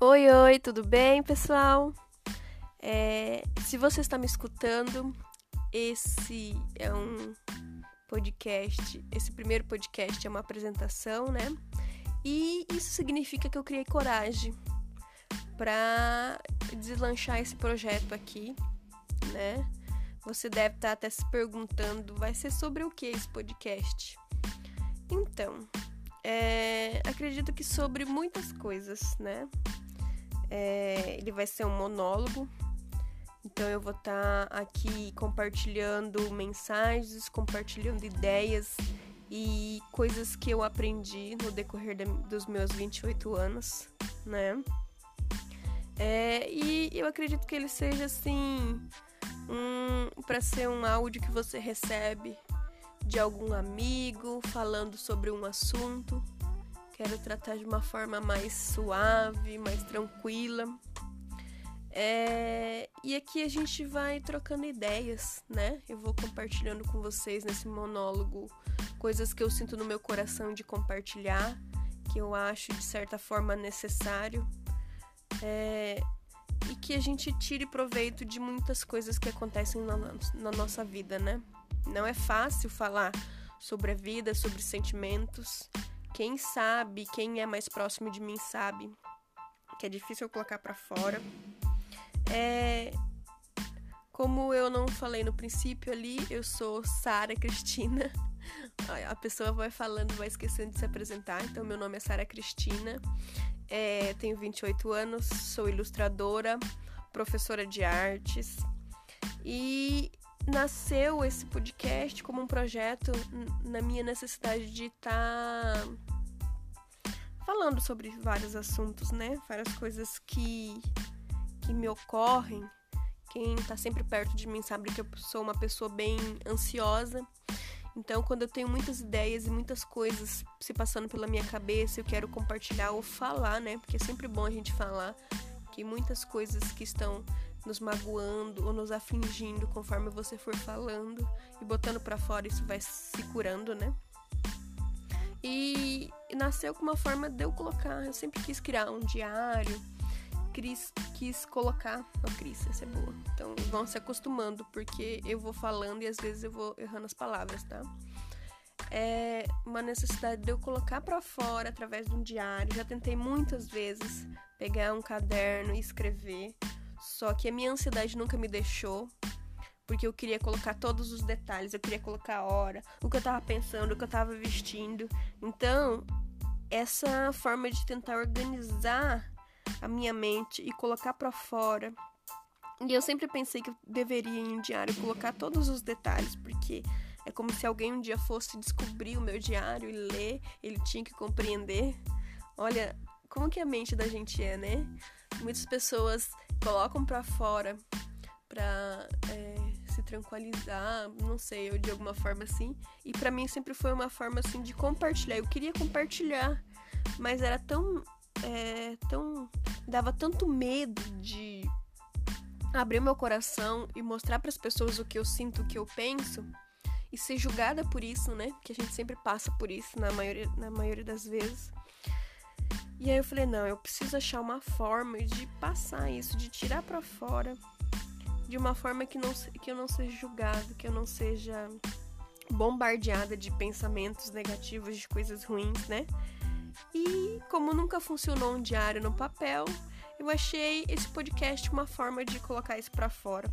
Oi, oi, tudo bem, pessoal? É, se você está me escutando, esse é um podcast, esse primeiro podcast é uma apresentação, né? E isso significa que eu criei coragem para deslanchar esse projeto aqui, né? Você deve estar até se perguntando, vai ser sobre o que esse podcast? Então, é, acredito que sobre muitas coisas, né? É, ele vai ser um monólogo. Então eu vou estar tá aqui compartilhando mensagens, compartilhando ideias e coisas que eu aprendi no decorrer de, dos meus 28 anos, né? É, e eu acredito que ele seja assim um, para ser um áudio que você recebe de algum amigo falando sobre um assunto Quero tratar de uma forma mais suave, mais tranquila. É... E aqui a gente vai trocando ideias, né? Eu vou compartilhando com vocês nesse monólogo coisas que eu sinto no meu coração de compartilhar, que eu acho de certa forma necessário. É... E que a gente tire proveito de muitas coisas que acontecem na, na nossa vida, né? Não é fácil falar sobre a vida, sobre sentimentos. Quem sabe, quem é mais próximo de mim sabe que é difícil eu colocar para fora. É como eu não falei no princípio ali, eu sou Sara Cristina. A pessoa vai falando, vai esquecendo de se apresentar. Então, meu nome é Sara Cristina, é, tenho 28 anos, sou ilustradora, professora de artes e nasceu esse podcast como um projeto na minha necessidade de estar tá falando sobre vários assuntos, né? Várias coisas que, que me ocorrem. Quem tá sempre perto de mim sabe que eu sou uma pessoa bem ansiosa. Então, quando eu tenho muitas ideias e muitas coisas se passando pela minha cabeça, eu quero compartilhar ou falar, né? Porque é sempre bom a gente falar que muitas coisas que estão nos magoando ou nos afligindo conforme você for falando e botando para fora, isso vai se curando, né? E nasceu com uma forma de eu colocar. Eu sempre quis criar um diário, quis, quis colocar. Ó, oh, Cris, essa é boa. Então vão se acostumando, porque eu vou falando e às vezes eu vou errando as palavras, tá? É uma necessidade de eu colocar para fora através de um diário. Já tentei muitas vezes pegar um caderno e escrever, só que a minha ansiedade nunca me deixou, porque eu queria colocar todos os detalhes, eu queria colocar a hora, o que eu tava pensando, o que eu tava vestindo. Então, essa forma de tentar organizar a minha mente e colocar para fora. E eu sempre pensei que eu deveria em um diário colocar todos os detalhes, porque é como se alguém um dia fosse descobrir o meu diário e ler, ele tinha que compreender. Olha, como que a mente da gente é, né? Muitas pessoas colocam para fora pra é, se tranquilizar, não sei, ou de alguma forma assim. E para mim sempre foi uma forma assim de compartilhar. Eu queria compartilhar, mas era tão. É, tão. dava tanto medo de abrir meu coração e mostrar para as pessoas o que eu sinto, o que eu penso e ser julgada por isso, né? Porque a gente sempre passa por isso na maioria, na maioria das vezes. E aí eu falei, não, eu preciso achar uma forma de passar isso, de tirar para fora, de uma forma que, não, que eu não seja julgado, que eu não seja bombardeada de pensamentos negativos, de coisas ruins, né? E como nunca funcionou um diário no papel, eu achei esse podcast uma forma de colocar isso para fora.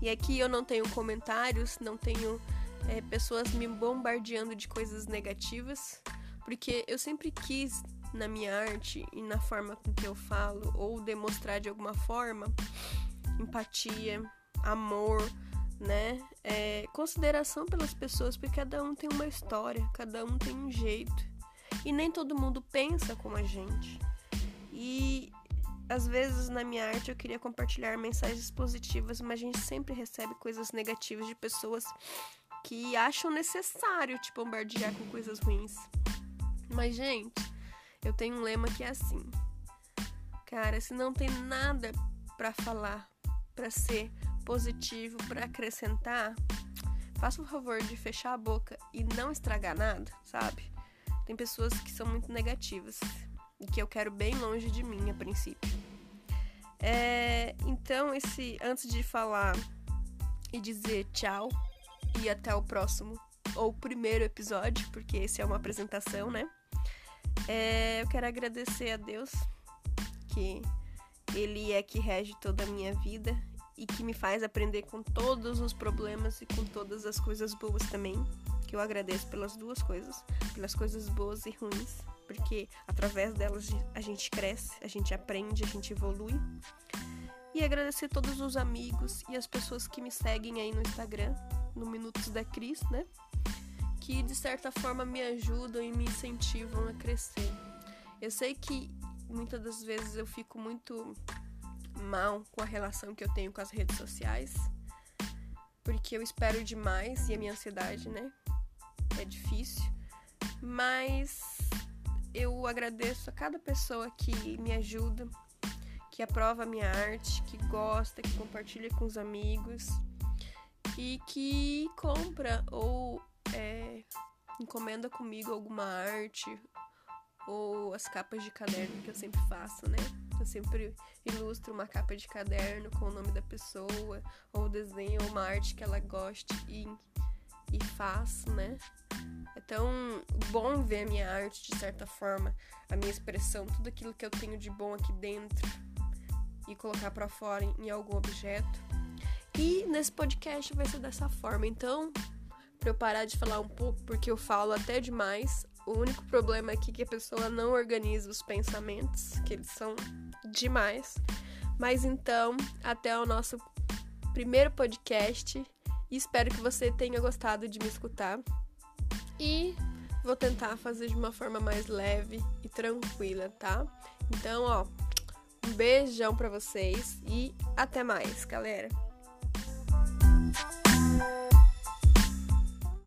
E aqui eu não tenho comentários, não tenho é, pessoas me bombardeando de coisas negativas, porque eu sempre quis na minha arte e na forma com que eu falo, ou demonstrar de alguma forma empatia, amor, né? É, consideração pelas pessoas, porque cada um tem uma história, cada um tem um jeito. E nem todo mundo pensa como a gente. E às vezes na minha arte eu queria compartilhar mensagens positivas, mas a gente sempre recebe coisas negativas de pessoas que acham necessário te bombardear com coisas ruins. Mas, gente, eu tenho um lema que é assim: Cara, se não tem nada para falar, para ser positivo, para acrescentar, faça o favor de fechar a boca e não estragar nada, sabe? Tem pessoas que são muito negativas. e que eu quero bem longe de mim a princípio. É, então, esse antes de falar e dizer tchau e até o próximo ou primeiro episódio, porque esse é uma apresentação, né? É, eu quero agradecer a Deus que Ele é que rege toda a minha vida e que me faz aprender com todos os problemas e com todas as coisas boas também. Que eu agradeço pelas duas coisas, pelas coisas boas e ruins, porque através delas a gente cresce, a gente aprende, a gente evolui. E agradecer todos os amigos e as pessoas que me seguem aí no Instagram, no Minutos da Cris, né? Que de certa forma me ajudam e me incentivam a crescer. Eu sei que muitas das vezes eu fico muito mal com a relação que eu tenho com as redes sociais, porque eu espero demais e a minha ansiedade, né? É difícil, mas eu agradeço a cada pessoa que me ajuda, que aprova a minha arte, que gosta, que compartilha com os amigos e que compra ou é, encomenda comigo alguma arte ou as capas de caderno que eu sempre faço, né? Eu sempre ilustro uma capa de caderno com o nome da pessoa, ou desenho uma arte que ela goste e, e faço, né? É tão bom ver a minha arte, de certa forma, a minha expressão, tudo aquilo que eu tenho de bom aqui dentro e colocar para fora em, em algum objeto. E nesse podcast vai ser dessa forma. Então, eu parar de falar um pouco, porque eu falo até demais, o único problema aqui é que a pessoa não organiza os pensamentos, que eles são demais. Mas então, até o nosso primeiro podcast. Espero que você tenha gostado de me escutar. E vou tentar fazer de uma forma mais leve e tranquila, tá? Então, ó, um beijão para vocês e até mais, galera.